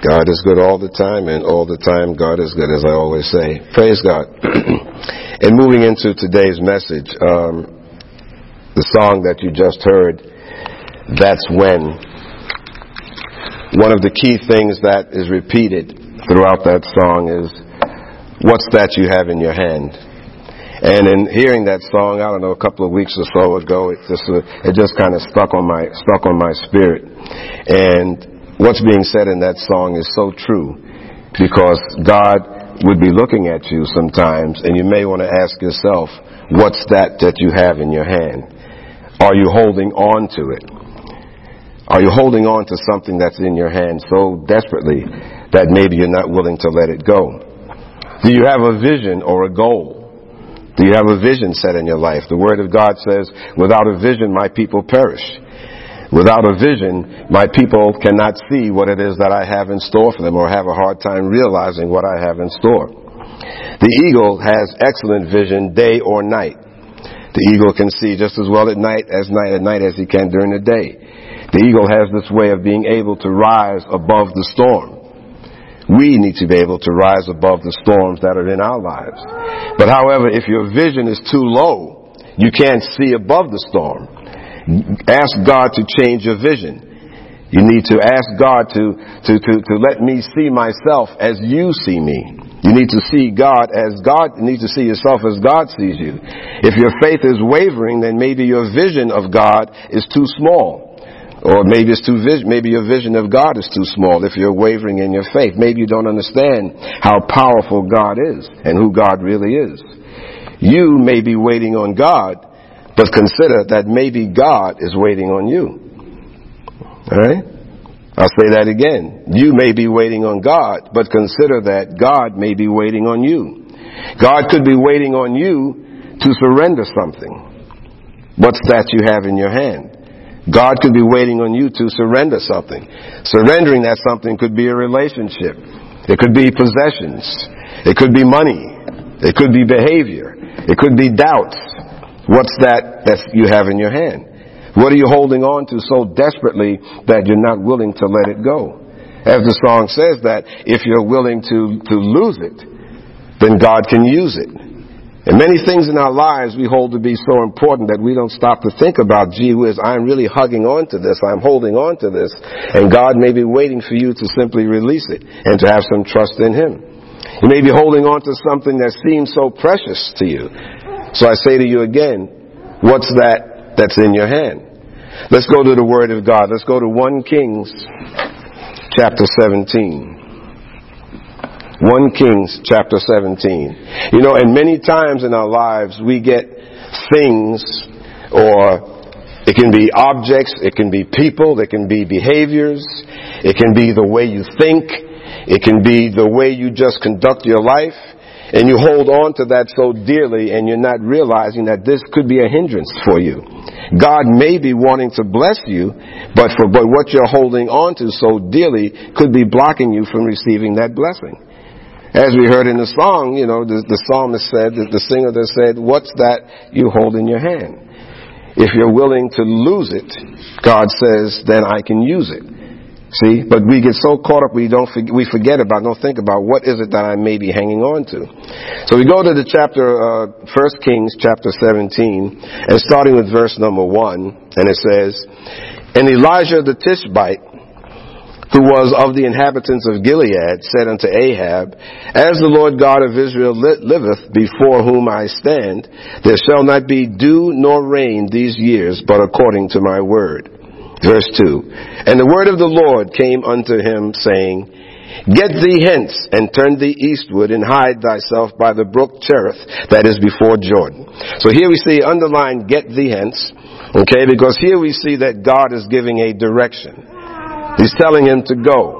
God is good all the time, and all the time God is good, as I always say. Praise God. and moving into today's message, um, the song that you just heard, That's When. One of the key things that is repeated throughout that song is, What's that you have in your hand? And in hearing that song, I don't know, a couple of weeks or so ago, it just, uh, it just kind of stuck on my, stuck on my spirit. And what's being said in that song is so true because God would be looking at you sometimes and you may want to ask yourself, what's that that you have in your hand? Are you holding on to it? Are you holding on to something that's in your hand so desperately that maybe you're not willing to let it go? Do you have a vision or a goal? Do you have a vision set in your life? The Word of God says, without a vision, my people perish. Without a vision, my people cannot see what it is that I have in store for them or have a hard time realizing what I have in store. The eagle has excellent vision day or night. The eagle can see just as well at night as night at night as he can during the day. The eagle has this way of being able to rise above the storm. We need to be able to rise above the storms that are in our lives. But however, if your vision is too low, you can't see above the storm. Ask God to change your vision. You need to ask God to, to, to, to let me see myself as you see me. You need to see God as God, you need to see yourself as God sees you. If your faith is wavering, then maybe your vision of God is too small. Or maybe it's too vision, maybe your vision of God is too small if you're wavering in your faith. Maybe you don't understand how powerful God is and who God really is. You may be waiting on God, but consider that maybe God is waiting on you. Alright? I'll say that again. You may be waiting on God, but consider that God may be waiting on you. God could be waiting on you to surrender something. What's that you have in your hand? God could be waiting on you to surrender something. Surrendering that something could be a relationship. It could be possessions. It could be money. It could be behavior. It could be doubts. What's that that you have in your hand? What are you holding on to so desperately that you're not willing to let it go? As the song says that if you're willing to, to lose it, then God can use it. And many things in our lives we hold to be so important that we don't stop to think about, gee whiz, I'm really hugging on to this, I'm holding on to this, and God may be waiting for you to simply release it and to have some trust in Him. You may be holding on to something that seems so precious to you. So I say to you again, what's that that's in your hand? Let's go to the Word of God. Let's go to 1 Kings chapter 17. 1 Kings chapter 17. You know, and many times in our lives we get things or it can be objects, it can be people, it can be behaviors, it can be the way you think, it can be the way you just conduct your life. And you hold on to that so dearly and you're not realizing that this could be a hindrance for you. God may be wanting to bless you, but for, but what you're holding on to so dearly could be blocking you from receiving that blessing. As we heard in the song, you know, the, the psalmist said, the, the singer that said, what's that you hold in your hand? If you're willing to lose it, God says, then I can use it. See, but we get so caught up we don't we forget about don't think about what is it that I may be hanging on to. So we go to the chapter uh, First Kings chapter 17 and starting with verse number one, and it says, "And Elijah the Tishbite, who was of the inhabitants of Gilead, said unto Ahab, As the Lord God of Israel liveth, before whom I stand, there shall not be dew nor rain these years, but according to my word." Verse 2. And the word of the Lord came unto him, saying, Get thee hence, and turn thee eastward, and hide thyself by the brook Cherith, that is before Jordan. So here we see underlined, get thee hence, okay, because here we see that God is giving a direction. He's telling him to go.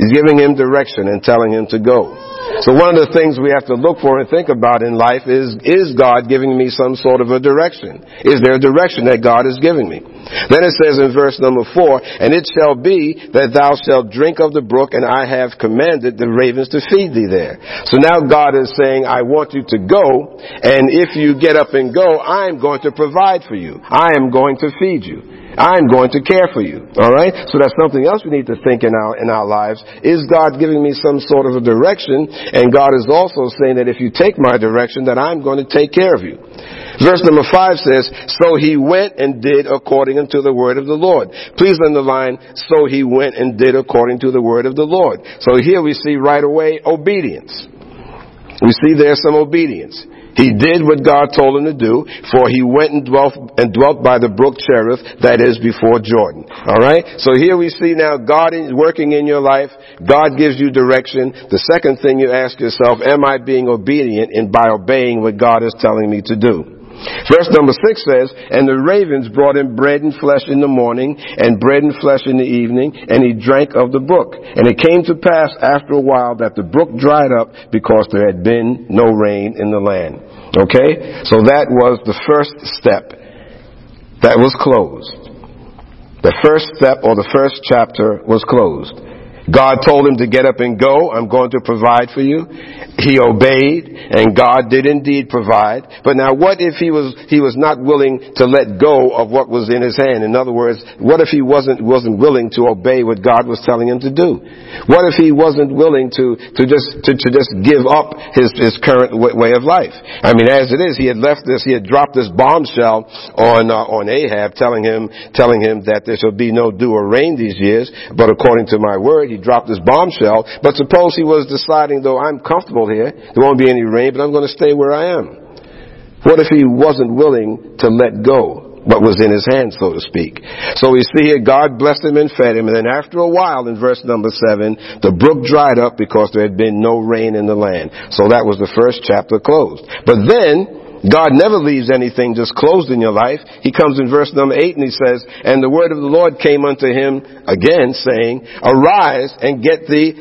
He's giving him direction and telling him to go. So one of the things we have to look for and think about in life is, is God giving me some sort of a direction? Is there a direction that God is giving me? Then it says in verse number four, and it shall be that thou shalt drink of the brook and I have commanded the ravens to feed thee there. So now God is saying, I want you to go and if you get up and go, I'm going to provide for you. I am going to feed you. I'm going to care for you. Alright? So that's something else we need to think in our, in our lives. Is God giving me some sort of a direction? And God is also saying that if you take my direction, that I'm going to take care of you. Verse number five says, So he went and did according unto the word of the Lord. Please underline, so he went and did according to the word of the Lord. So here we see right away obedience. We see there's some obedience. He did what God told him to do, for he went and dwelt, and dwelt by the brook Cherith, that is before Jordan. Alright? So here we see now God is working in your life. God gives you direction. The second thing you ask yourself, am I being obedient in by obeying what God is telling me to do? Verse number six says, And the ravens brought him bread and flesh in the morning, and bread and flesh in the evening, and he drank of the brook. And it came to pass after a while that the brook dried up because there had been no rain in the land. Okay? So that was the first step that was closed. The first step or the first chapter was closed. God told him to get up and go. I'm going to provide for you. He obeyed and God did indeed provide. But now what if he was, he was not willing to let go of what was in his hand? In other words, what if he wasn't, wasn't willing to obey what God was telling him to do? What if he wasn't willing to, to just, to, to just give up his, his current way of life? I mean, as it is, he had left this, he had dropped this bombshell on, uh, on Ahab telling him, telling him that there shall be no dew or rain these years, but according to my word, he dropped this bombshell. But suppose he was deciding, though I'm comfortable here, there won't be any rain, but I'm going to stay where I am. What if he wasn't willing to let go? What was in his hand, so to speak. So we see here, God blessed him and fed him, and then after a while, in verse number seven, the brook dried up because there had been no rain in the land. So that was the first chapter closed. But then, God never leaves anything just closed in your life. He comes in verse number eight and he says, And the word of the Lord came unto him again, saying, Arise and get thee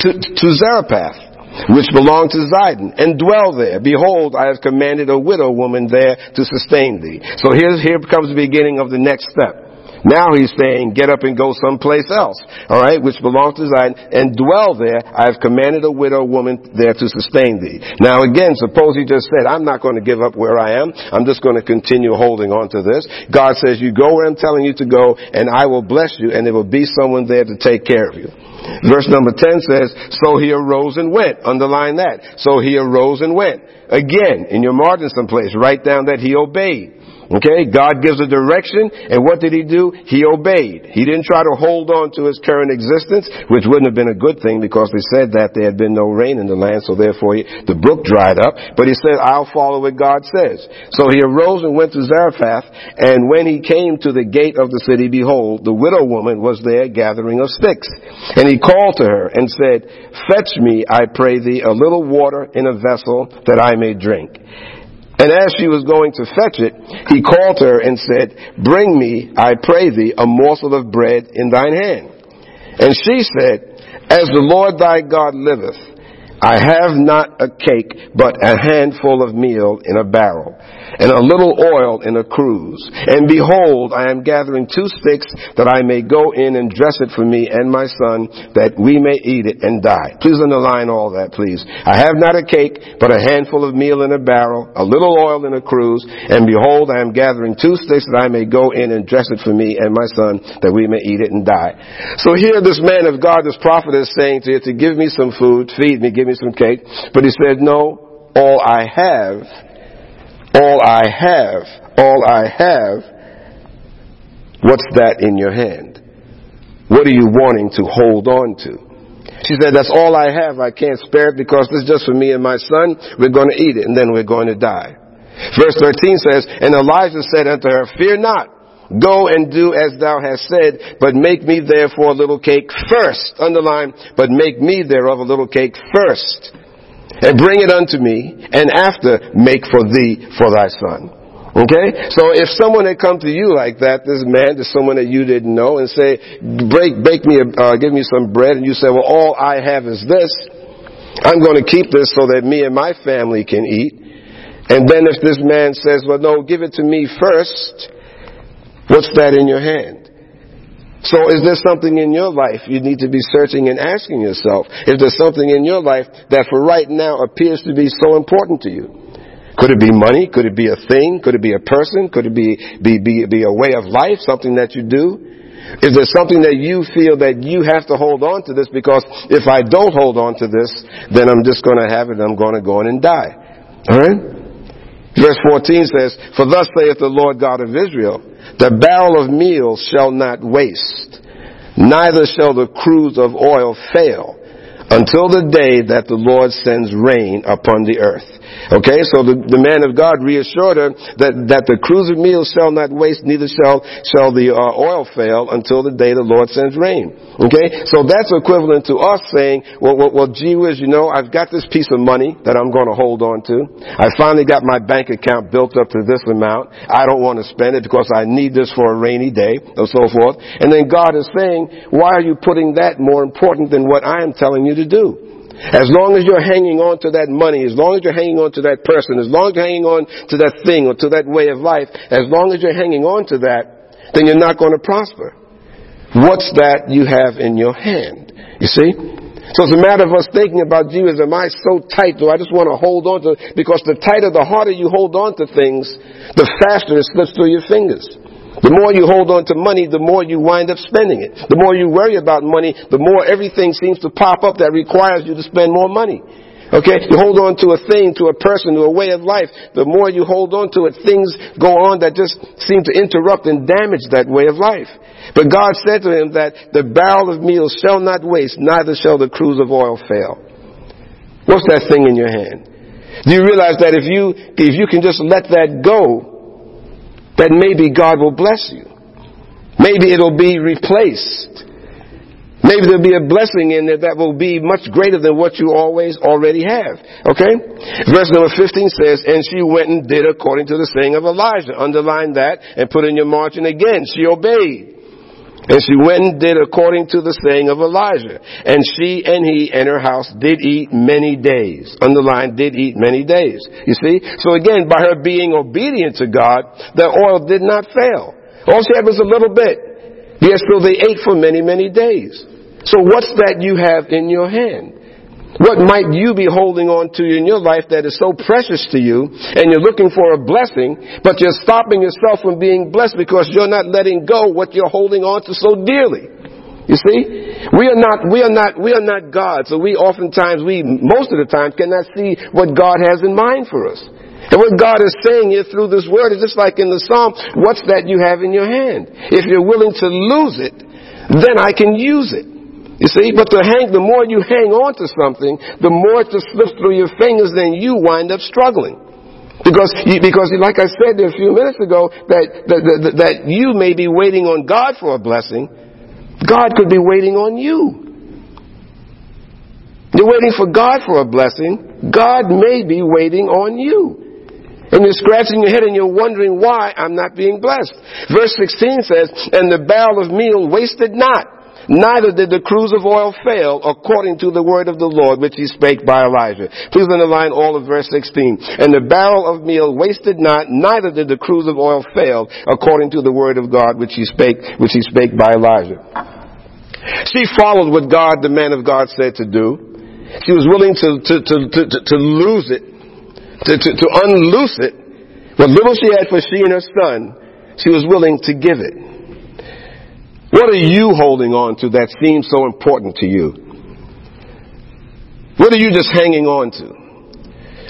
to, to Zarephath which belonged to Zidon, and dwell there. Behold, I have commanded a widow woman there to sustain thee. So here's, here comes the beginning of the next step. Now he's saying, get up and go someplace else, alright, which belongs to Zion, and dwell there. I have commanded a widow woman there to sustain thee. Now again, suppose he just said, I'm not going to give up where I am. I'm just going to continue holding on to this. God says, you go where I'm telling you to go, and I will bless you, and there will be someone there to take care of you. Verse number 10 says, So he arose and went. Underline that. So he arose and went. Again, in your margin someplace, write down that he obeyed. Okay, God gives a direction, and what did he do? He obeyed. He didn't try to hold on to his current existence, which wouldn't have been a good thing because they said that there had been no rain in the land, so therefore he, the brook dried up. But he said, I'll follow what God says. So he arose and went to Zarephath, and when he came to the gate of the city, behold, the widow woman was there gathering of sticks. And he called to her and said, Fetch me, I pray thee, a little water in a vessel that I may drink. And as she was going to fetch it, he called her and said, Bring me, I pray thee, a morsel of bread in thine hand. And she said, As the Lord thy God liveth, I have not a cake, but a handful of meal in a barrel, and a little oil in a cruse. And behold, I am gathering two sticks that I may go in and dress it for me and my son, that we may eat it and die. Please underline all that, please. I have not a cake, but a handful of meal in a barrel, a little oil in a cruse. And behold, I am gathering two sticks that I may go in and dress it for me and my son, that we may eat it and die. So here this man of God, this prophet is saying to you to give me some food, feed me, give me some cake. But he said, no, all I have, all I have, all I have, what's that in your hand? What are you wanting to hold on to? She said, that's all I have. I can't spare it because this is just for me and my son. We're going to eat it and then we're going to die. Verse 13 says, And Elijah said unto her, Fear not. Go and do as thou hast said, but make me therefore a little cake first. Underline, but make me thereof a little cake first. And bring it unto me, and after make for thee for thy son. Okay? So if someone had come to you like that, this man, this someone that you didn't know, and say, break, bake me, a, uh, give me some bread, and you say, well, all I have is this, I'm going to keep this so that me and my family can eat. And then if this man says, well, no, give it to me first, What's that in your hand? So is there something in your life you need to be searching and asking yourself? If there's something in your life that for right now appears to be so important to you, Could it be money? Could it be a thing? Could it be a person? Could it be, be, be, be a way of life? Something that you do? Is there something that you feel that you have to hold on to this because if I don't hold on to this, then I'm just going to have it and I'm going to go in and die. Alright? Verse 14 says, For thus saith the Lord God of Israel, the barrel of meal shall not waste, neither shall the cruse of oil fail, until the day that the Lord sends rain upon the earth. Okay, so the, the man of God reassured her that, that the cruse of meal shall not waste, neither shall, shall the uh, oil fail until the day the Lord sends rain. Okay, so that's equivalent to us saying, well, well, well gee whiz, you know, I've got this piece of money that I'm going to hold on to. I finally got my bank account built up to this amount. I don't want to spend it because I need this for a rainy day, and so forth. And then God is saying, why are you putting that more important than what I am telling you to do? As long as you're hanging on to that money, as long as you're hanging on to that person, as long as you're hanging on to that thing or to that way of life, as long as you're hanging on to that, then you're not going to prosper. What's that you have in your hand? You see? So it's a matter of us thinking about Jesus. Am I so tight? Do I just want to hold on to? Because the tighter, the harder you hold on to things, the faster it slips through your fingers. The more you hold on to money, the more you wind up spending it. The more you worry about money, the more everything seems to pop up that requires you to spend more money. Okay? You hold on to a thing, to a person, to a way of life. The more you hold on to it, things go on that just seem to interrupt and damage that way of life. But God said to him that the barrel of meal shall not waste, neither shall the cruse of oil fail. What's that thing in your hand? Do you realize that if you, if you can just let that go, that maybe God will bless you. Maybe it'll be replaced. Maybe there'll be a blessing in there that will be much greater than what you always already have. Okay? Verse number 15 says, And she went and did according to the saying of Elijah. Underline that and put in your margin again. She obeyed. And she went and did according to the saying of Elijah. And she and he and her house did eat many days. Underline, did eat many days. You see? So again, by her being obedient to God, the oil did not fail. All she had was a little bit. Yes, so they ate for many, many days. So what's that you have in your hand? What might you be holding on to in your life that is so precious to you and you're looking for a blessing, but you're stopping yourself from being blessed because you're not letting go what you're holding on to so dearly. You see? We are not, we are not, we are not God, so we oftentimes, we, most of the time, cannot see what God has in mind for us. And what God is saying here through this word is just like in the Psalm, what's that you have in your hand? If you're willing to lose it, then I can use it. You see, but the hang, the more you hang on to something, the more it just slips through your fingers, then you wind up struggling. Because, because like I said a few minutes ago, that, that, that, that you may be waiting on God for a blessing. God could be waiting on you. You're waiting for God for a blessing. God may be waiting on you. And you're scratching your head and you're wondering why I'm not being blessed. Verse 16 says, And the barrel of meal wasted not Neither did the cruse of oil fail according to the word of the Lord which he spake by Elijah. Please underline all of verse 16. And the barrel of meal wasted not, neither did the cruse of oil fail according to the word of God which he spake, which he spake by Elijah. She followed what God, the man of God, said to do. She was willing to, to, to, to, to lose it, to, to, to unloose it. What little she had for she and her son, she was willing to give it. What are you holding on to that seems so important to you? What are you just hanging on to?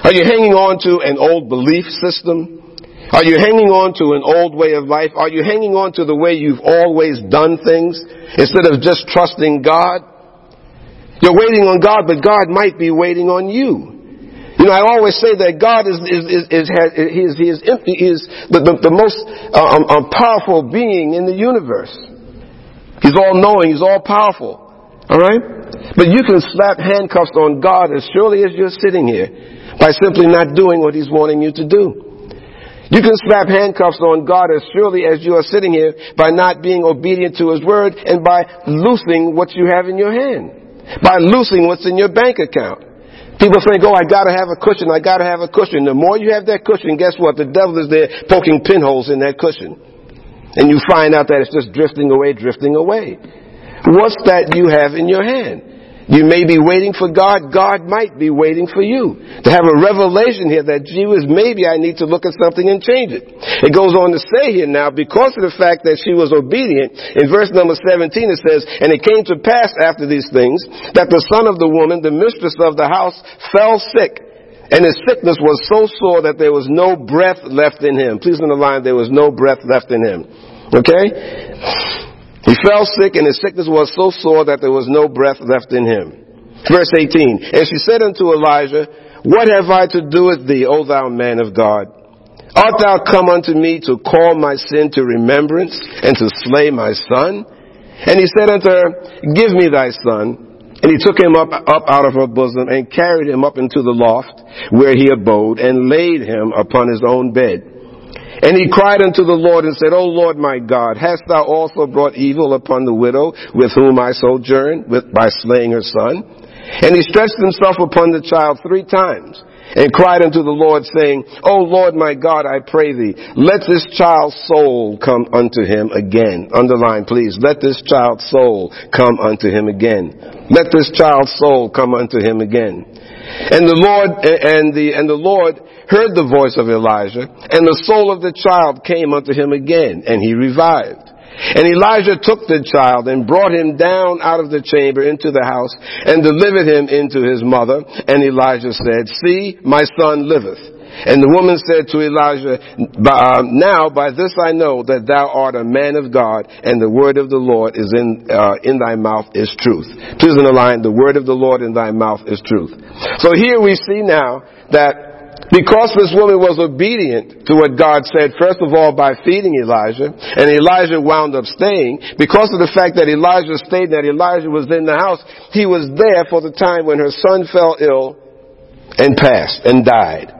Are you hanging on to an old belief system? Are you hanging on to an old way of life? Are you hanging on to the way you've always done things instead of just trusting God? You're waiting on God, but God might be waiting on you. You know, I always say that God is is is, is, has, he is, he is, he is the, the, the most uh, um, um, powerful being in the universe. He's all knowing. He's all powerful. All right? But you can slap handcuffs on God as surely as you're sitting here by simply not doing what He's wanting you to do. You can slap handcuffs on God as surely as you are sitting here by not being obedient to His word and by loosing what you have in your hand. By loosing what's in your bank account. People think, oh, I gotta have a cushion, I gotta have a cushion. The more you have that cushion, guess what? The devil is there poking pinholes in that cushion. And you find out that it's just drifting away, drifting away. What's that you have in your hand? You may be waiting for God. God might be waiting for you. To have a revelation here that, gee whiz, maybe I need to look at something and change it. It goes on to say here now, because of the fact that she was obedient, in verse number 17 it says, And it came to pass after these things, that the son of the woman, the mistress of the house, fell sick. And his sickness was so sore that there was no breath left in him. Please underline, there was no breath left in him. Okay? He fell sick and his sickness was so sore that there was no breath left in him. Verse 18, And she said unto Elijah, What have I to do with thee, O thou man of God? Art thou come unto me to call my sin to remembrance and to slay my son? And he said unto her, Give me thy son. And he took him up, up out of her bosom and carried him up into the loft where he abode and laid him upon his own bed. And he cried unto the Lord and said, O Lord my God, hast thou also brought evil upon the widow with whom I sojourn with, by slaying her son? And he stretched himself upon the child three times and cried unto the Lord saying, O Lord my God, I pray thee, let this child's soul come unto him again. Underline please, let this child's soul come unto him again. Let this child's soul come unto him again. And the Lord, and the, and the Lord heard the voice of Elijah, and the soul of the child came unto him again, and he revived. And Elijah took the child and brought him down out of the chamber into the house and delivered him into his mother. And Elijah said, See, my son liveth. And the woman said to Elijah, uh, Now by this I know that thou art a man of God, and the word of the Lord is in uh, in thy mouth is truth. Please underline, the word of the Lord in thy mouth is truth. So here we see now that because this woman was obedient to what God said, first of all by feeding Elijah, and Elijah wound up staying, because of the fact that Elijah stayed, that Elijah was in the house, he was there for the time when her son fell ill and passed and died.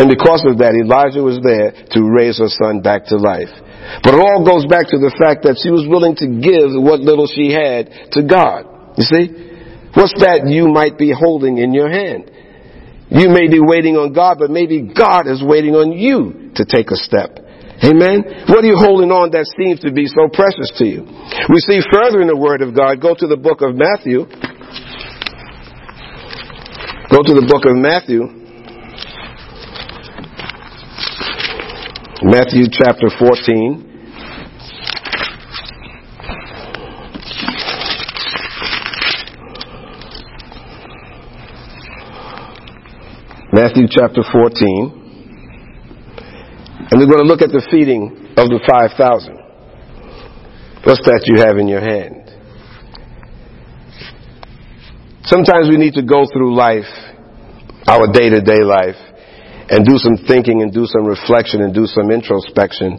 And because of that, Elijah was there to raise her son back to life. But it all goes back to the fact that she was willing to give what little she had to God. You see? What's that you might be holding in your hand? You may be waiting on God, but maybe God is waiting on you to take a step. Amen. What are you holding on that seems to be so precious to you? We see further in the Word of God. Go to the book of Matthew. Go to the book of Matthew. Matthew chapter 14. Matthew chapter 14. And we're going to look at the feeding of the 5,000. What's that you have in your hand? Sometimes we need to go through life, our day to day life, and do some thinking and do some reflection and do some introspection.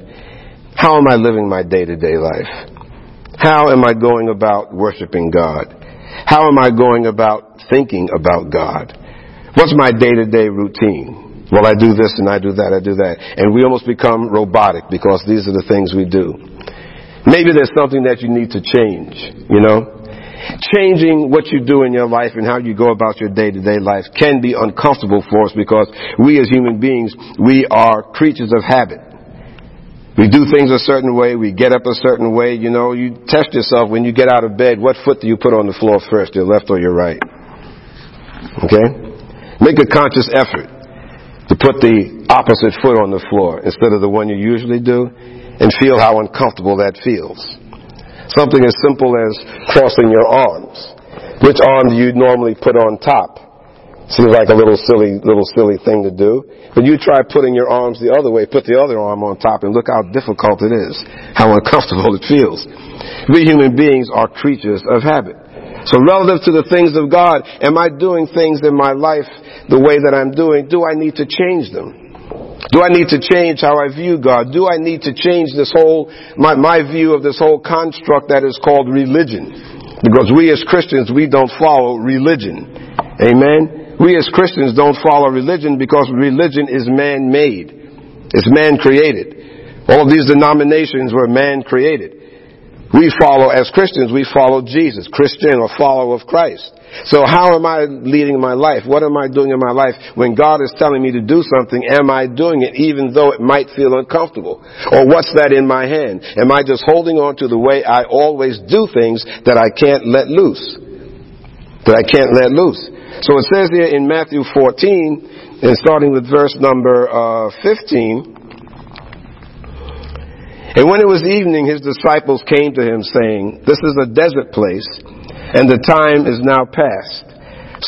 How am I living my day to day life? How am I going about worshiping God? How am I going about thinking about God? What's my day to day routine? Well, I do this and I do that, I do that. And we almost become robotic because these are the things we do. Maybe there's something that you need to change, you know? Changing what you do in your life and how you go about your day to day life can be uncomfortable for us because we as human beings, we are creatures of habit. We do things a certain way, we get up a certain way, you know, you test yourself when you get out of bed, what foot do you put on the floor first, your left or your right? Okay? Make a conscious effort to put the opposite foot on the floor instead of the one you usually do and feel how uncomfortable that feels. Something as simple as crossing your arms. Which arm do you normally put on top? Seems like a little silly, little silly thing to do. But you try putting your arms the other way, put the other arm on top and look how difficult it is. How uncomfortable it feels. We human beings are creatures of habit. So relative to the things of God, am I doing things in my life the way that I'm doing? Do I need to change them? Do I need to change how I view God? Do I need to change this whole, my, my view of this whole construct that is called religion? Because we as Christians, we don't follow religion. Amen? We as Christians don't follow religion because religion is man-made. It's man-created. All these denominations were man-created. We follow, as Christians, we follow Jesus, Christian or follower of Christ. So how am I leading my life? What am I doing in my life? When God is telling me to do something, am I doing it even though it might feel uncomfortable? Or what's that in my hand? Am I just holding on to the way I always do things that I can't let loose? that I can't let loose. So it says here in Matthew 14, and starting with verse number uh, 15, and when it was evening, his disciples came to him saying, This is a desert place, and the time is now past.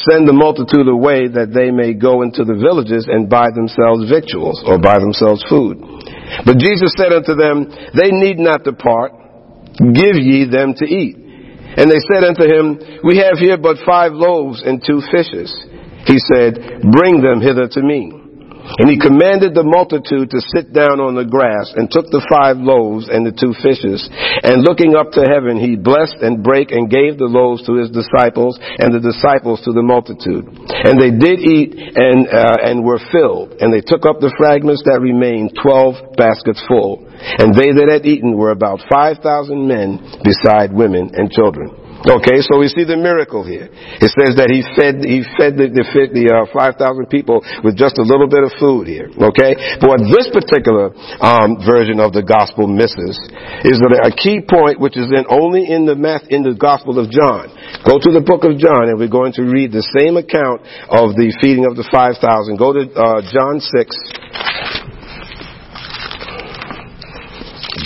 Send the multitude away that they may go into the villages and buy themselves victuals, or buy themselves food. But Jesus said unto them, They need not depart, give ye them to eat. And they said unto him, We have here but five loaves and two fishes. He said, Bring them hither to me. And he commanded the multitude to sit down on the grass and took the five loaves and the two fishes. And looking up to heaven, he blessed and brake and gave the loaves to his disciples and the disciples to the multitude. And they did eat and, uh, and were filled. And they took up the fragments that remained, twelve baskets full. And they that had eaten were about five thousand men beside women and children. Okay, so we see the miracle here. It says that he fed he fed the the, the uh, five thousand people with just a little bit of food here. Okay, but what this particular um, version of the gospel misses is that a key point which is in only in the math in the Gospel of John. Go to the book of John, and we're going to read the same account of the feeding of the five thousand. Go to uh, John six.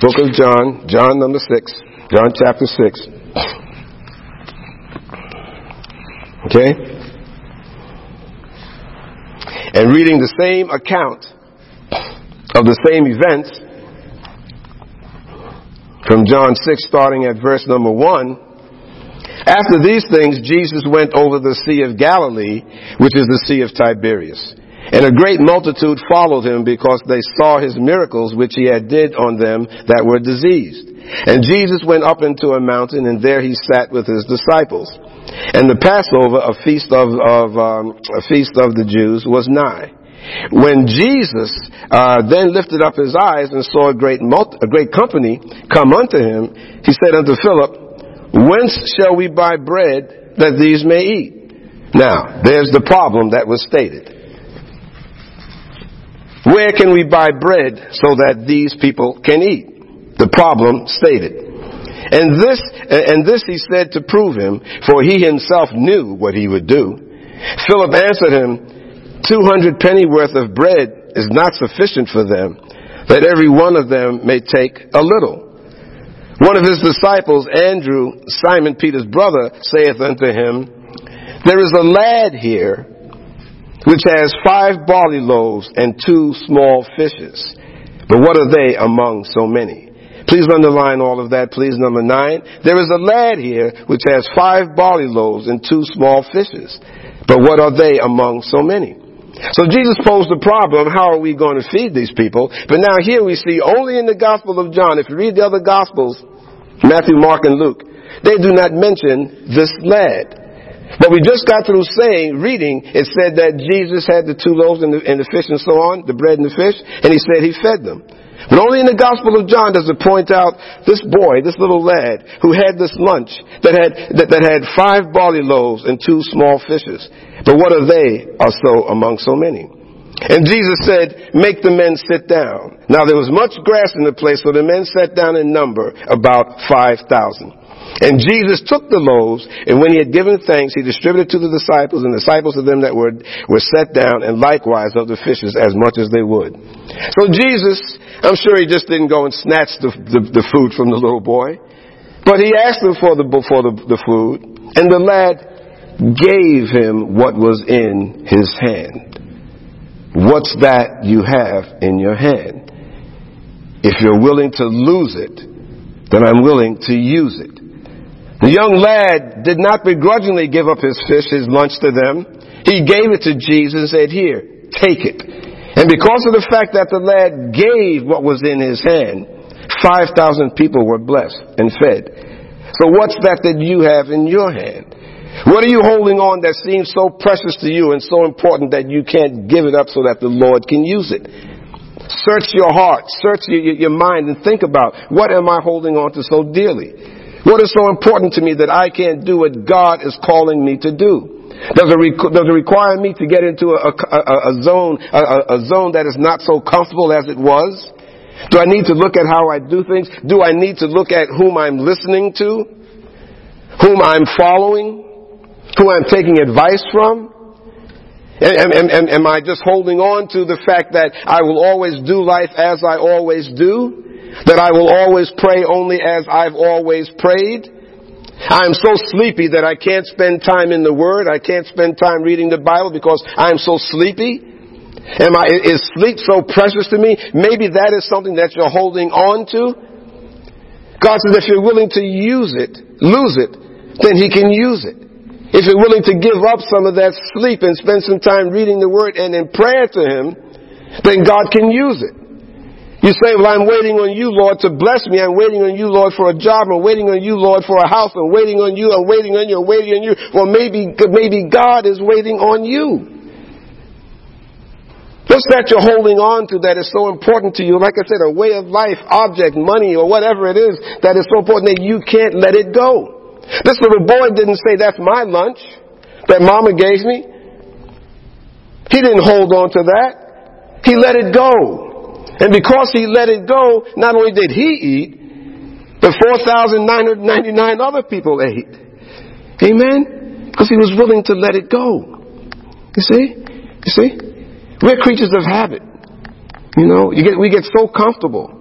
Book of John, John number six, John chapter six. Okay? And reading the same account of the same events from John 6, starting at verse number 1. After these things, Jesus went over the Sea of Galilee, which is the Sea of Tiberias. And a great multitude followed him because they saw his miracles which he had did on them that were diseased. And Jesus went up into a mountain and there he sat with his disciples. And the Passover, a feast of, of um, a feast of the Jews, was nigh. When Jesus uh, then lifted up his eyes and saw a great multi- a great company come unto him, he said unto Philip, Whence shall we buy bread that these may eat? Now, there's the problem that was stated. Where can we buy bread so that these people can eat? The problem stated. And this, and this he said to prove him, for he himself knew what he would do. Philip answered him, two hundred pennyworth of bread is not sufficient for them, that every one of them may take a little. One of his disciples, Andrew, Simon Peter's brother, saith unto him, There is a lad here which has five barley loaves and two small fishes. But what are they among so many? Please underline all of that, please. Number nine. There is a lad here which has five barley loaves and two small fishes. But what are they among so many? So Jesus posed the problem, how are we going to feed these people? But now here we see only in the Gospel of John, if you read the other Gospels, Matthew, Mark, and Luke, they do not mention this lad. But we just got through saying, reading, it said that Jesus had the two loaves and the, and the fish and so on, the bread and the fish, and he said he fed them. But only in the Gospel of John does it point out this boy, this little lad, who had this lunch that had, that, that had five barley loaves and two small fishes. But what are they are so among so many? And Jesus said, make the men sit down. Now there was much grass in the place, so the men sat down in number about 5,000. And Jesus took the loaves, and when he had given thanks, he distributed to the disciples, and the disciples of them that were, were set down, and likewise of the fishes as much as they would. So Jesus, I'm sure he just didn't go and snatch the, the, the food from the little boy, but he asked him for the, for the, the food, and the lad gave him what was in his hand. What's that you have in your hand? If you're willing to lose it, then I'm willing to use it. The young lad did not begrudgingly give up his fish, his lunch to them. He gave it to Jesus and said, here, take it. And because of the fact that the lad gave what was in his hand, 5,000 people were blessed and fed. So what's that that you have in your hand? What are you holding on that seems so precious to you and so important that you can't give it up so that the Lord can use it? Search your heart, search your, mind and think about what am I holding on to so dearly? What is so important to me that I can't do what God is calling me to do? Does it, rec- does it require me to get into a, a, a zone, a, a zone that is not so comfortable as it was? Do I need to look at how I do things? Do I need to look at whom I'm listening to? Whom I'm following? who I'm taking advice from? Am, am, am, am, I just holding on to the fact that I will always do life as I always do? That I will always pray only as I've always prayed? I'm so sleepy that I can't spend time in the Word. I can't spend time reading the Bible because I'm so sleepy. Am I, is sleep so precious to me? Maybe that is something that you're holding on to. God says if you're willing to use it, lose it, then He can use it. If you're willing to give up some of that sleep and spend some time reading the Word and in prayer to Him, then God can use it. You say, well, I'm waiting on you, Lord, to bless me. I'm waiting on you, Lord, for a job. I'm waiting on you, Lord, for a house. I'm waiting on you. I'm waiting on you. I'm waiting on you. Well, maybe, maybe God is waiting on you. What's that you're holding on to that is so important to you? Like I said, a way of life, object, money, or whatever it is that is so important that you can't let it go. This little boy didn't say, that's my lunch that mama gave me. He didn't hold on to that. He let it go. And because he let it go, not only did he eat, but 4,999 other people ate. Amen? Because he was willing to let it go. You see? You see? We're creatures of habit. You know, you get, we get so comfortable.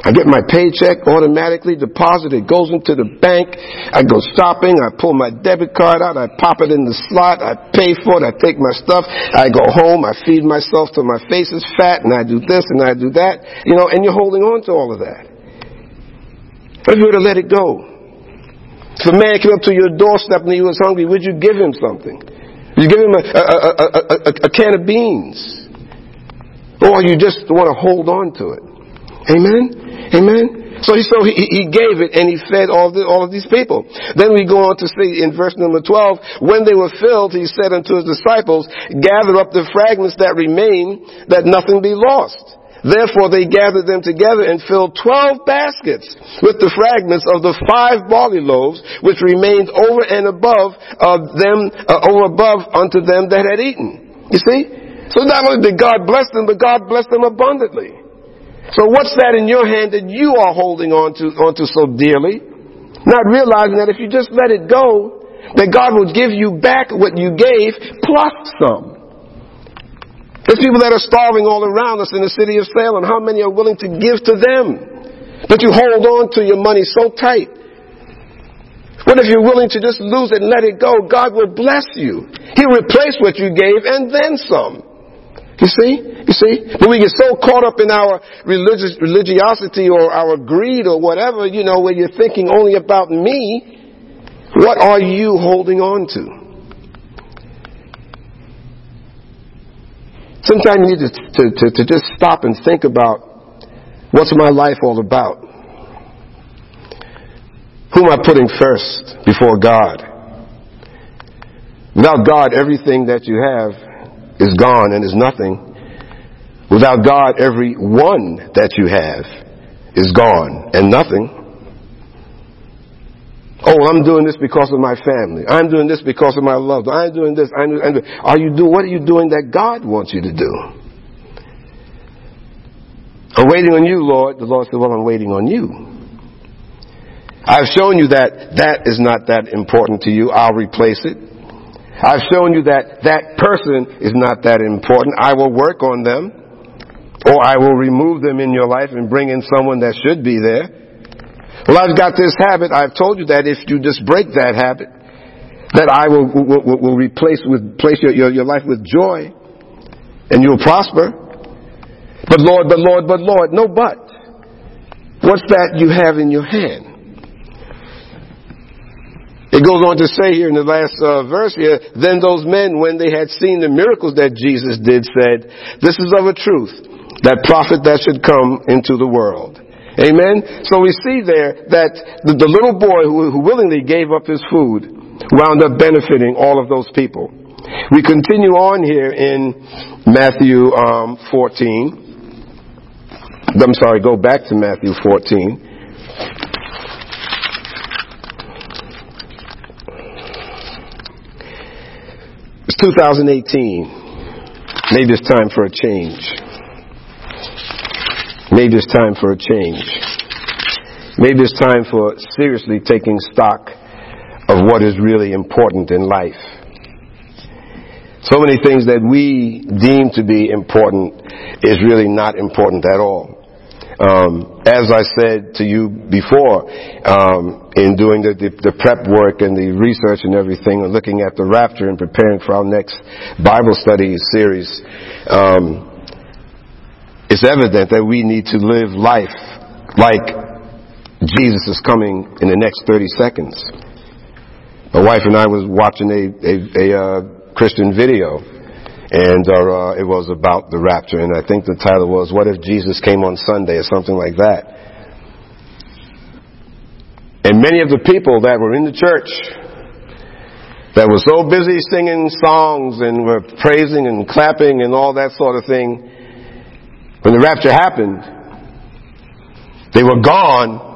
I get my paycheck automatically deposited. It goes into the bank. I go shopping. I pull my debit card out. I pop it in the slot. I pay for it. I take my stuff. I go home. I feed myself till my face is fat and I do this and I do that. You know, and you're holding on to all of that. If you were to let it go? If a man came up to your doorstep and he was hungry, would you give him something? You give him a, a, a, a can of beans? Or you just want to hold on to it? Amen? Amen. So he, so he, he gave it and he fed all, the, all of these people. Then we go on to see in verse number 12, when they were filled, he said unto his disciples, gather up the fragments that remain, that nothing be lost. Therefore they gathered them together and filled twelve baskets with the fragments of the five barley loaves which remained over and above of them, uh, over above unto them that had eaten. You see? So not only did God bless them, but God blessed them abundantly. So what's that in your hand that you are holding on to, onto so dearly? Not realizing that if you just let it go, that God will give you back what you gave plus some. There's people that are starving all around us in the city of Salem. How many are willing to give to them? But you hold on to your money so tight. What if you're willing to just lose it and let it go? God will bless you. He'll replace what you gave and then some. You see? You see? When we get so caught up in our religious, religiosity or our greed or whatever, you know, where you're thinking only about me, what are you holding on to? Sometimes you need to, to, to, to just stop and think about what's my life all about? Who am I putting first before God? Without God, everything that you have is gone and is nothing. Without God, every one that you have is gone and nothing. Oh, I'm doing this because of my family. I'm doing this because of my love. I'm doing this. I'm doing, I'm doing. Are you doing? What are you doing that God wants you to do? I'm waiting on you, Lord. The Lord said, "Well, I'm waiting on you." I've shown you that that is not that important to you. I'll replace it. I've shown you that that person is not that important. I will work on them. Or I will remove them in your life and bring in someone that should be there. Well, I've got this habit. I've told you that if you just break that habit, that I will, will, will, replace with, place your, your, your life with joy and you'll prosper. But Lord, but Lord, but Lord, no but. What's that you have in your hand? It goes on to say here in the last uh, verse here, then those men, when they had seen the miracles that Jesus did, said, this is of a truth, that prophet that should come into the world. Amen? So we see there that the, the little boy who, who, willingly gave up his food wound up benefiting all of those people. We continue on here in Matthew um, 14. I'm sorry, go back to Matthew 14. 2018. Maybe it's time for a change. Maybe it's time for a change. Maybe it's time for seriously taking stock of what is really important in life. So many things that we deem to be important is really not important at all. Um, as I said to you before, um, in doing the, the, the, prep work and the research and everything, and looking at the rapture and preparing for our next Bible study series, um, it's evident that we need to live life like Jesus is coming in the next 30 seconds. My wife and I was watching a, a, a uh, Christian video and uh, it was about the rapture. And I think the title was "What if Jesus came on Sunday?" or something like that. And many of the people that were in the church that were so busy singing songs and were praising and clapping and all that sort of thing, when the rapture happened, they were gone.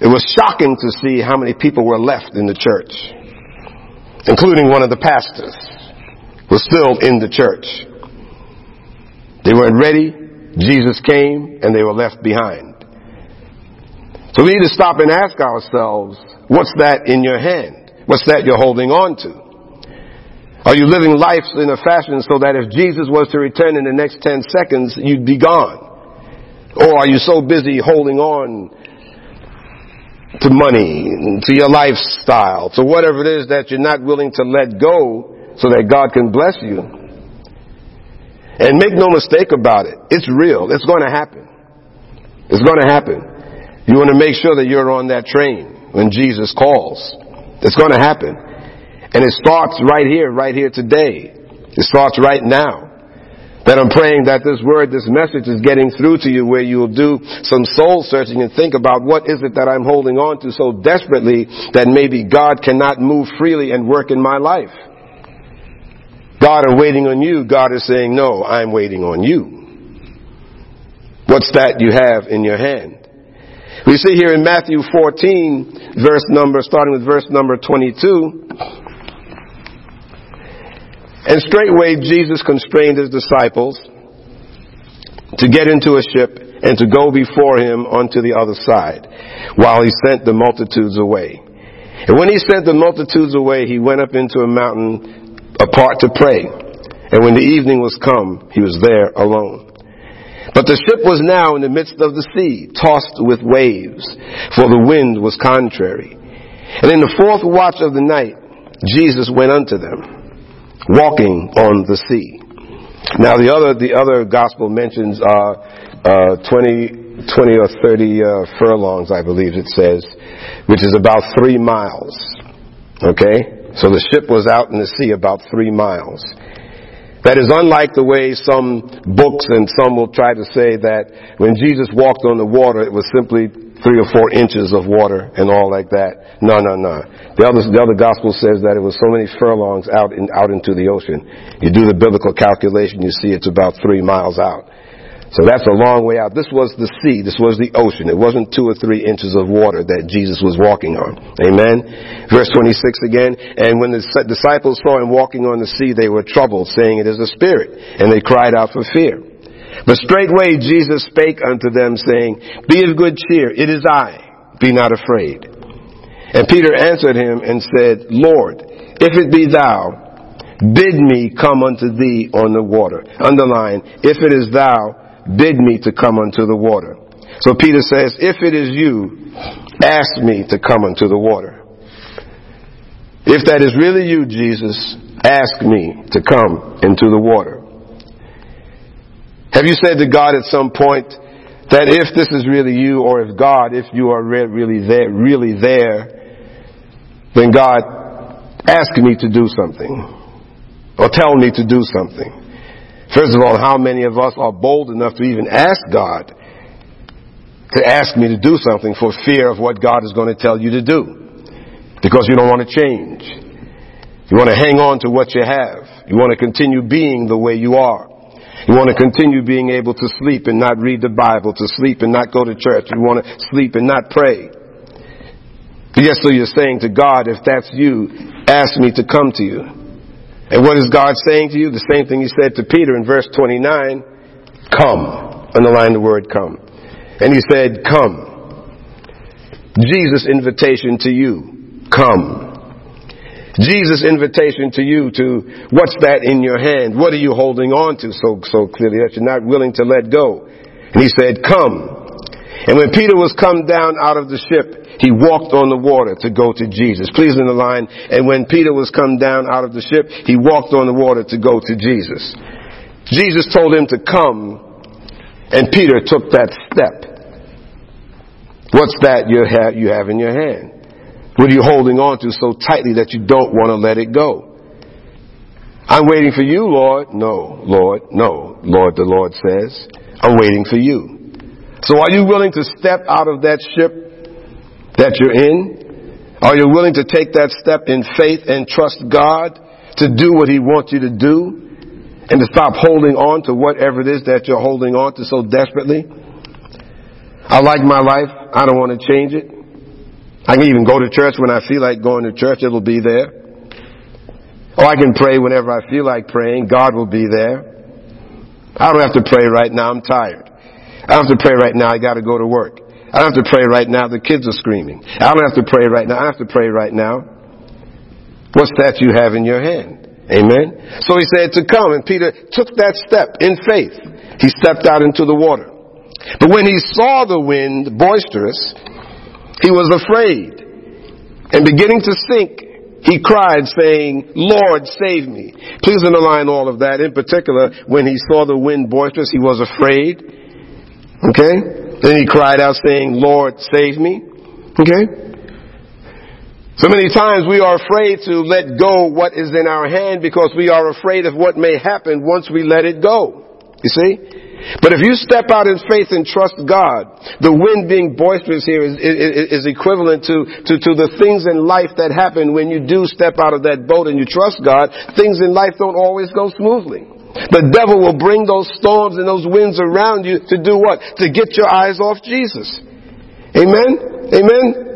It was shocking to see how many people were left in the church, including one of the pastors was still in the church. They weren't ready. Jesus came and they were left behind. So we need to stop and ask ourselves, what's that in your hand? What's that you're holding on to? Are you living life in a fashion so that if Jesus was to return in the next 10 seconds, you'd be gone? Or are you so busy holding on to money, to your lifestyle, to whatever it is that you're not willing to let go so that God can bless you. And make no mistake about it. It's real. It's going to happen. It's going to happen. You want to make sure that you're on that train when Jesus calls. It's going to happen. And it starts right here, right here today. It starts right now. That I'm praying that this word, this message is getting through to you where you'll do some soul searching and think about what is it that I'm holding on to so desperately that maybe God cannot move freely and work in my life. God are waiting on you. God is saying, no, I'm waiting on you. What's that you have in your hand? We see here in Matthew 14, verse number, starting with verse number 22. And straightway Jesus constrained his disciples to get into a ship and to go before him unto the other side, while he sent the multitudes away. And when he sent the multitudes away, he went up into a mountain apart to pray. And when the evening was come, he was there alone. But the ship was now in the midst of the sea, tossed with waves, for the wind was contrary. And in the fourth watch of the night, Jesus went unto them, walking on the sea. Now the other, the other gospel mentions, uh, uh, 20, 20 or 30 uh, furlongs, I believe it says, which is about three miles. Okay? So the ship was out in the sea about three miles. That is unlike the way some books and some will try to say that when Jesus walked on the water, it was simply three or four inches of water and all like that. No, no, no. The other, the other gospel says that it was so many furlongs out in, out into the ocean. You do the biblical calculation, you see it's about three miles out. So that's a long way out. This was the sea. This was the ocean. It wasn't two or three inches of water that Jesus was walking on. Amen. Verse 26 again. And when the disciples saw him walking on the sea, they were troubled, saying, It is a spirit. And they cried out for fear. But straightway Jesus spake unto them, saying, Be of good cheer. It is I. Be not afraid. And Peter answered him and said, Lord, if it be thou, bid me come unto thee on the water. Underline, if it is thou, bid me to come unto the water. So Peter says, if it is you, ask me to come unto the water. If that is really you, Jesus, ask me to come into the water. Have you said to God at some point that if this is really you, or if God, if you are really there, really there, then God, ask me to do something, or tell me to do something. First of all, how many of us are bold enough to even ask God to ask me to do something for fear of what God is going to tell you to do? Because you don't want to change. You want to hang on to what you have. You want to continue being the way you are. You want to continue being able to sleep and not read the Bible, to sleep and not go to church. You want to sleep and not pray. Yes, so you're saying to God, if that's you, ask me to come to you. And what is God saying to you? The same thing he said to Peter in verse 29. Come. Underline the word come. And he said, come. Jesus' invitation to you. come. Jesus' invitation to you to what's that in your hand? What are you holding on to so, so clearly that you're not willing to let go? And he said, come. And when Peter was come down out of the ship, he walked on the water to go to Jesus. Please in the line. And when Peter was come down out of the ship, he walked on the water to go to Jesus. Jesus told him to come, and Peter took that step. What's that you have, you have in your hand? What are you holding on to so tightly that you don't want to let it go? I'm waiting for you, Lord. No, Lord, no. Lord, the Lord says, I'm waiting for you. So are you willing to step out of that ship that you're in? Are you willing to take that step in faith and trust God to do what He wants you to do? And to stop holding on to whatever it is that you're holding on to so desperately? I like my life. I don't want to change it. I can even go to church when I feel like going to church. It'll be there. Or I can pray whenever I feel like praying. God will be there. I don't have to pray right now. I'm tired. I don't have to pray right now. I got to go to work. I don't have to pray right now. The kids are screaming. I don't have to pray right now. I have to pray right now. What's that you have in your hand? Amen. So he said to come, and Peter took that step in faith. He stepped out into the water. But when he saw the wind boisterous, he was afraid. And beginning to sink, he cried saying, Lord, save me. Please underline all of that. In particular, when he saw the wind boisterous, he was afraid. Okay? Then he cried out saying, Lord, save me. Okay? So many times we are afraid to let go what is in our hand because we are afraid of what may happen once we let it go. You see? But if you step out in faith and trust God, the wind being boisterous here is, is, is equivalent to, to, to the things in life that happen when you do step out of that boat and you trust God. Things in life don't always go smoothly. The devil will bring those storms and those winds around you to do what? To get your eyes off Jesus. Amen? Amen?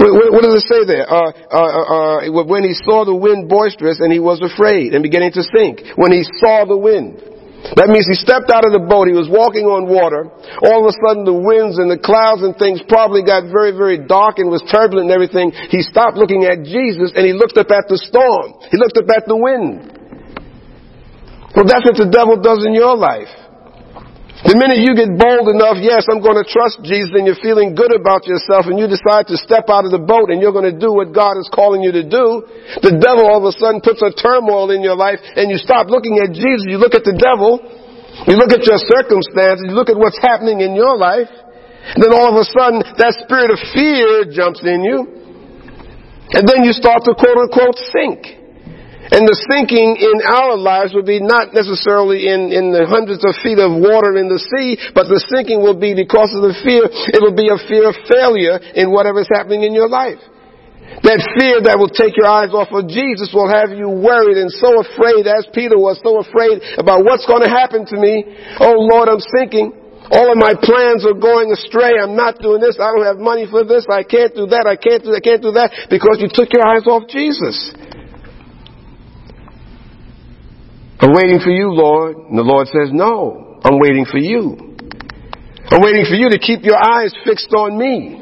What, does it say there? Uh, uh, uh, when he saw the wind boisterous and he was afraid and beginning to sink. When he saw the wind. That means he stepped out of the boat. He was walking on water. All of a sudden the winds and the clouds and things probably got very, very dark and was turbulent and everything. He stopped looking at Jesus and he looked up at the storm. He looked up at the wind. Well, that's what the devil does in your life. The minute you get bold enough, yes, I'm going to trust Jesus and you're feeling good about yourself and you decide to step out of the boat and you're going to do what God is calling you to do, the devil all of a sudden puts a turmoil in your life and you stop looking at Jesus, you look at the devil, you look at your circumstances, you look at what's happening in your life, and then all of a sudden that spirit of fear jumps in you, and then you start to quote unquote sink. And the sinking in our lives will be not necessarily in, in the hundreds of feet of water in the sea, but the sinking will be because of the fear. It will be a fear of failure in whatever is happening in your life. That fear that will take your eyes off of Jesus will have you worried and so afraid, as Peter was so afraid about what's going to happen to me. Oh Lord, I'm sinking. All of my plans are going astray. I'm not doing this. I don't have money for this. I can't do that. I can't do that. I can't do that because you took your eyes off Jesus. I'm waiting for you, Lord. And the Lord says, no, I'm waiting for you. I'm waiting for you to keep your eyes fixed on me.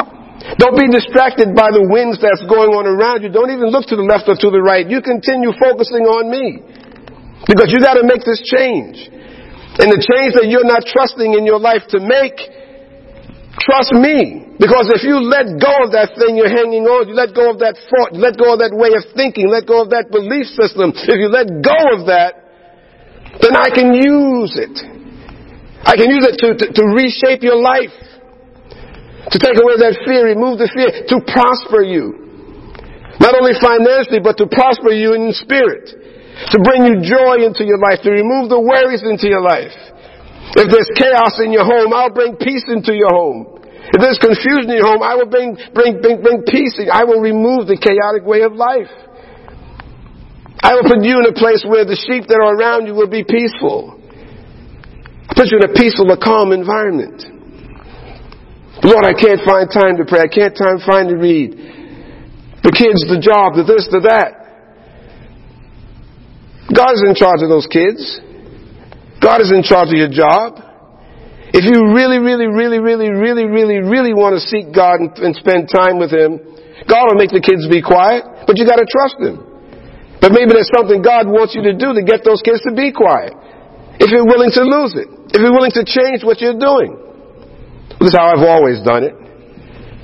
Don't be distracted by the winds that's going on around you. Don't even look to the left or to the right. You continue focusing on me. Because you gotta make this change. And the change that you're not trusting in your life to make, trust me. Because if you let go of that thing you're hanging on, you let go of that thought, you let go of that way of thinking, let go of that belief system. If you let go of that, then I can use it. I can use it to, to, to reshape your life. To take away that fear, remove the fear, to prosper you. Not only financially, but to prosper you in spirit. To bring you joy into your life, to remove the worries into your life. If there's chaos in your home, I'll bring peace into your home. If there's confusion in your home, I will bring, bring, bring, bring peace. I will remove the chaotic way of life. I will put you in a place where the sheep that are around you will be peaceful. I Put you in a peaceful, a calm environment. Lord, I can't find time to pray. I can't time find to read. The kids, the job, the this, the that. God is in charge of those kids. God is in charge of your job. If you really, really, really, really, really, really, really want to seek God and, and spend time with Him, God will make the kids be quiet, but you gotta trust Him. But maybe there's something God wants you to do to get those kids to be quiet. If you're willing to lose it. If you're willing to change what you're doing. This is how I've always done it.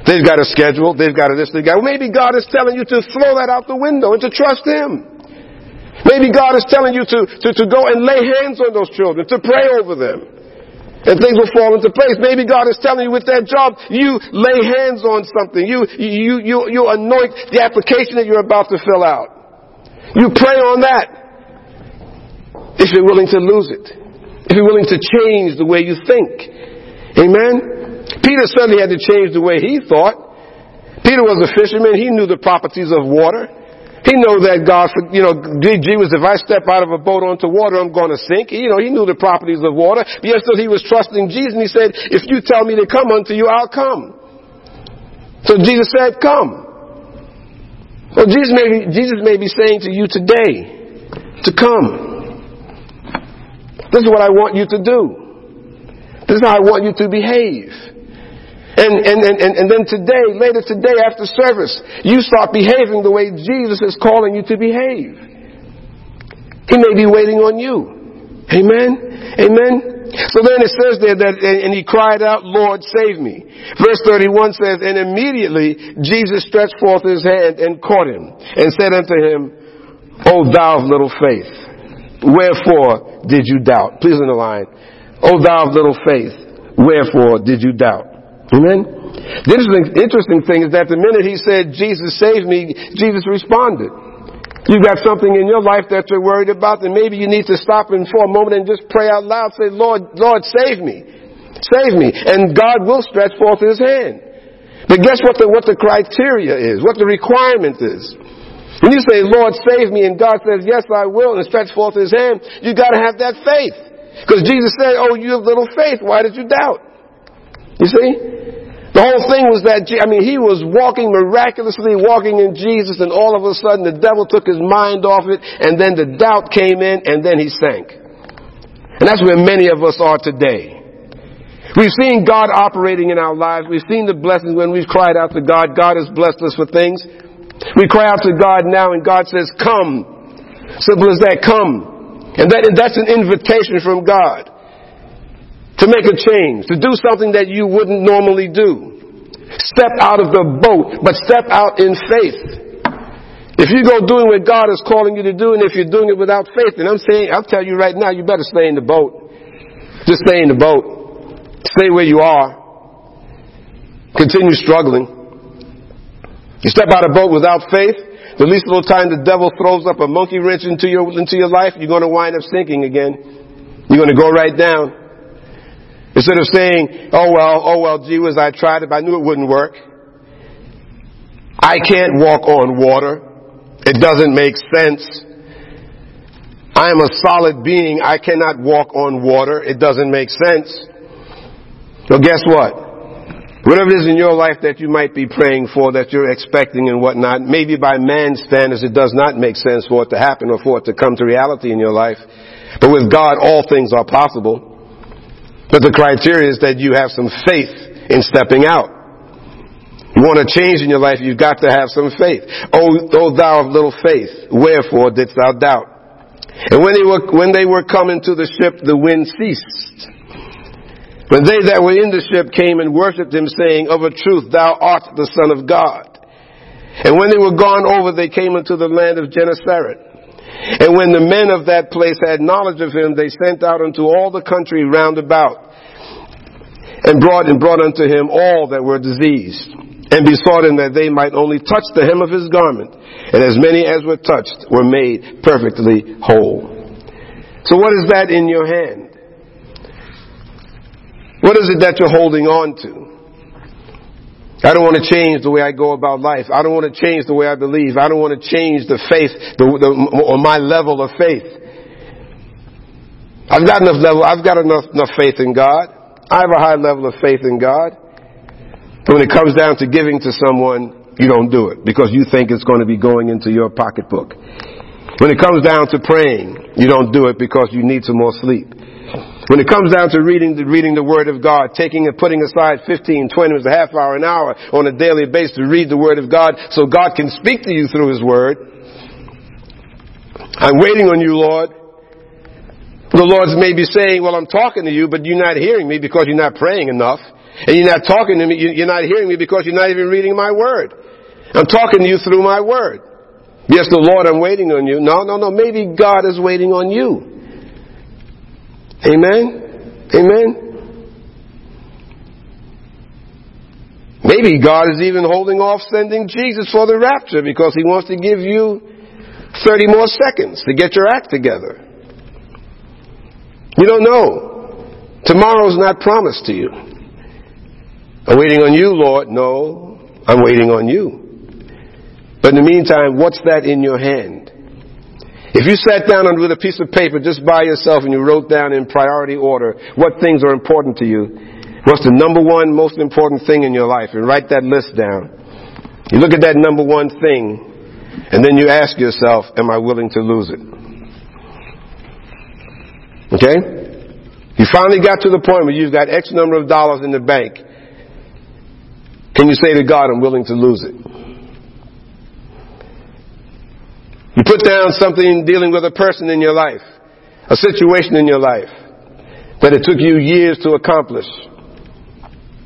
They've got a schedule. They've got a this. They've got. Well, maybe God is telling you to throw that out the window and to trust Him. Maybe God is telling you to, to, to go and lay hands on those children, to pray over them. And things will fall into place. Maybe God is telling you with that job, you lay hands on something. You, you, you, you anoint the application that you're about to fill out. You pray on that. If you're willing to lose it. If you're willing to change the way you think. Amen? Peter certainly had to change the way he thought. Peter was a fisherman. He knew the properties of water. He knew that God, you know, Jesus, if I step out of a boat onto water, I'm going to sink. You know, he knew the properties of water. Yet still he was trusting Jesus and he said, if you tell me to come unto you, I'll come. So Jesus said, come. Well, Jesus may be, Jesus may be saying to you today to come. This is what I want you to do. This is how I want you to behave. And, and, and, and then today, later today after service, you start behaving the way Jesus is calling you to behave. He may be waiting on you. Amen? Amen? So then it says there that, and he cried out, Lord, save me. Verse 31 says, and immediately Jesus stretched forth his hand and caught him and said unto him, O thou of little faith, wherefore did you doubt? Please underline, O thou of little faith, wherefore did you doubt? Amen? The interesting, interesting thing is that the minute he said, Jesus save me, Jesus responded. You've got something in your life that you're worried about, then maybe you need to stop and for a moment and just pray out loud, say, Lord, Lord, save me. Save me. And God will stretch forth his hand. But guess what the, what the criteria is, what the requirement is. When you say, Lord, save me, and God says, yes, I will, and stretch forth his hand, you gotta have that faith. Because Jesus said, oh, you have little faith, why did you doubt? You see? The whole thing was that, I mean, he was walking miraculously, walking in Jesus, and all of a sudden the devil took his mind off it, and then the doubt came in, and then he sank. And that's where many of us are today. We've seen God operating in our lives. We've seen the blessings when we've cried out to God. God has blessed us with things. We cry out to God now, and God says, come. Simple as that, come. And that, that's an invitation from God to make a change, to do something that you wouldn't normally do. Step out of the boat, but step out in faith. If you go doing what God is calling you to do, and if you're doing it without faith, and I'm saying, I'll tell you right now, you better stay in the boat. Just stay in the boat. Stay where you are. Continue struggling. You step out of the boat without faith, the least little time the devil throws up a monkey wrench into your, into your life, you're going to wind up sinking again. You're going to go right down. Instead of saying, oh well, oh well, gee whiz, I tried it, but I knew it wouldn't work. I can't walk on water. It doesn't make sense. I am a solid being. I cannot walk on water. It doesn't make sense. So guess what? Whatever it is in your life that you might be praying for, that you're expecting and whatnot, maybe by man's standards it does not make sense for it to happen or for it to come to reality in your life. But with God, all things are possible. But the criteria is that you have some faith in stepping out. You want to change in your life, you've got to have some faith. Oh, oh thou of little faith, wherefore didst thou doubt? And when they were, when they were coming to the ship, the wind ceased. When they that were in the ship came and worshipped him, saying, Of a truth, thou art the Son of God. And when they were gone over, they came into the land of Gennesaret. And when the men of that place had knowledge of him, they sent out unto all the country round about and brought and brought unto him all that were diseased, and besought him that they might only touch the hem of his garment, and as many as were touched were made perfectly whole. So what is that in your hand? What is it that you're holding on to? I don't want to change the way I go about life. I don't want to change the way I believe. I don't want to change the faith, the, the, or my level of faith. I've got enough level, I've got enough, enough faith in God. I have a high level of faith in God. But when it comes down to giving to someone, you don't do it because you think it's going to be going into your pocketbook. When it comes down to praying, you don't do it because you need some more sleep. When it comes down to reading the, reading the Word of God, taking and putting aside 15, 20 minutes, a half hour, an hour on a daily basis to read the Word of God so God can speak to you through His Word. I'm waiting on you, Lord. The Lord's maybe saying, well, I'm talking to you, but you're not hearing me because you're not praying enough. And you're not talking to me, you're not hearing me because you're not even reading my Word. I'm talking to you through my Word. Yes, the Lord, I'm waiting on you. No, no, no. Maybe God is waiting on you. Amen? Amen? Maybe God is even holding off sending Jesus for the rapture because he wants to give you 30 more seconds to get your act together. You don't know. Tomorrow's not promised to you. I'm waiting on you, Lord. No, I'm waiting on you. But in the meantime, what's that in your hand? If you sat down with a piece of paper just by yourself and you wrote down in priority order what things are important to you, what's the number one most important thing in your life, and write that list down. You look at that number one thing, and then you ask yourself, am I willing to lose it? Okay? You finally got to the point where you've got X number of dollars in the bank. Can you say to God, I'm willing to lose it? You put down something dealing with a person in your life, a situation in your life that it took you years to accomplish.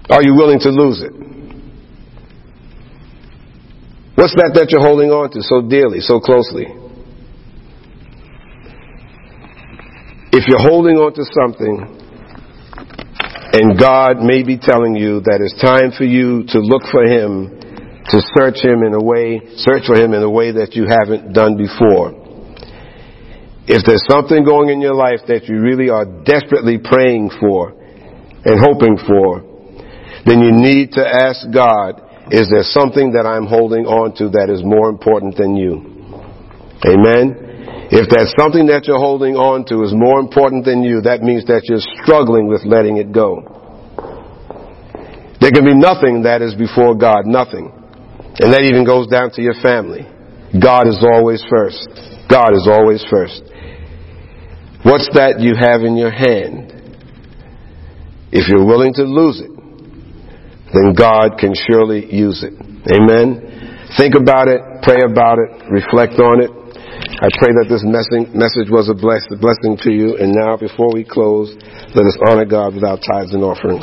Are you willing to lose it? What's that that you're holding on to so dearly, so closely? If you're holding on to something and God may be telling you that it's time for you to look for Him to search Him in a way, search for Him in a way that you haven't done before. If there's something going in your life that you really are desperately praying for and hoping for, then you need to ask God, is there something that I'm holding on to that is more important than you? Amen? If there's something that you're holding on to is more important than you, that means that you're struggling with letting it go. There can be nothing that is before God, nothing. And that even goes down to your family. God is always first. God is always first. What's that you have in your hand? If you're willing to lose it, then God can surely use it. Amen. Think about it, pray about it, reflect on it. I pray that this message was a blessing to you. And now, before we close, let us honor God with our tithes and offerings.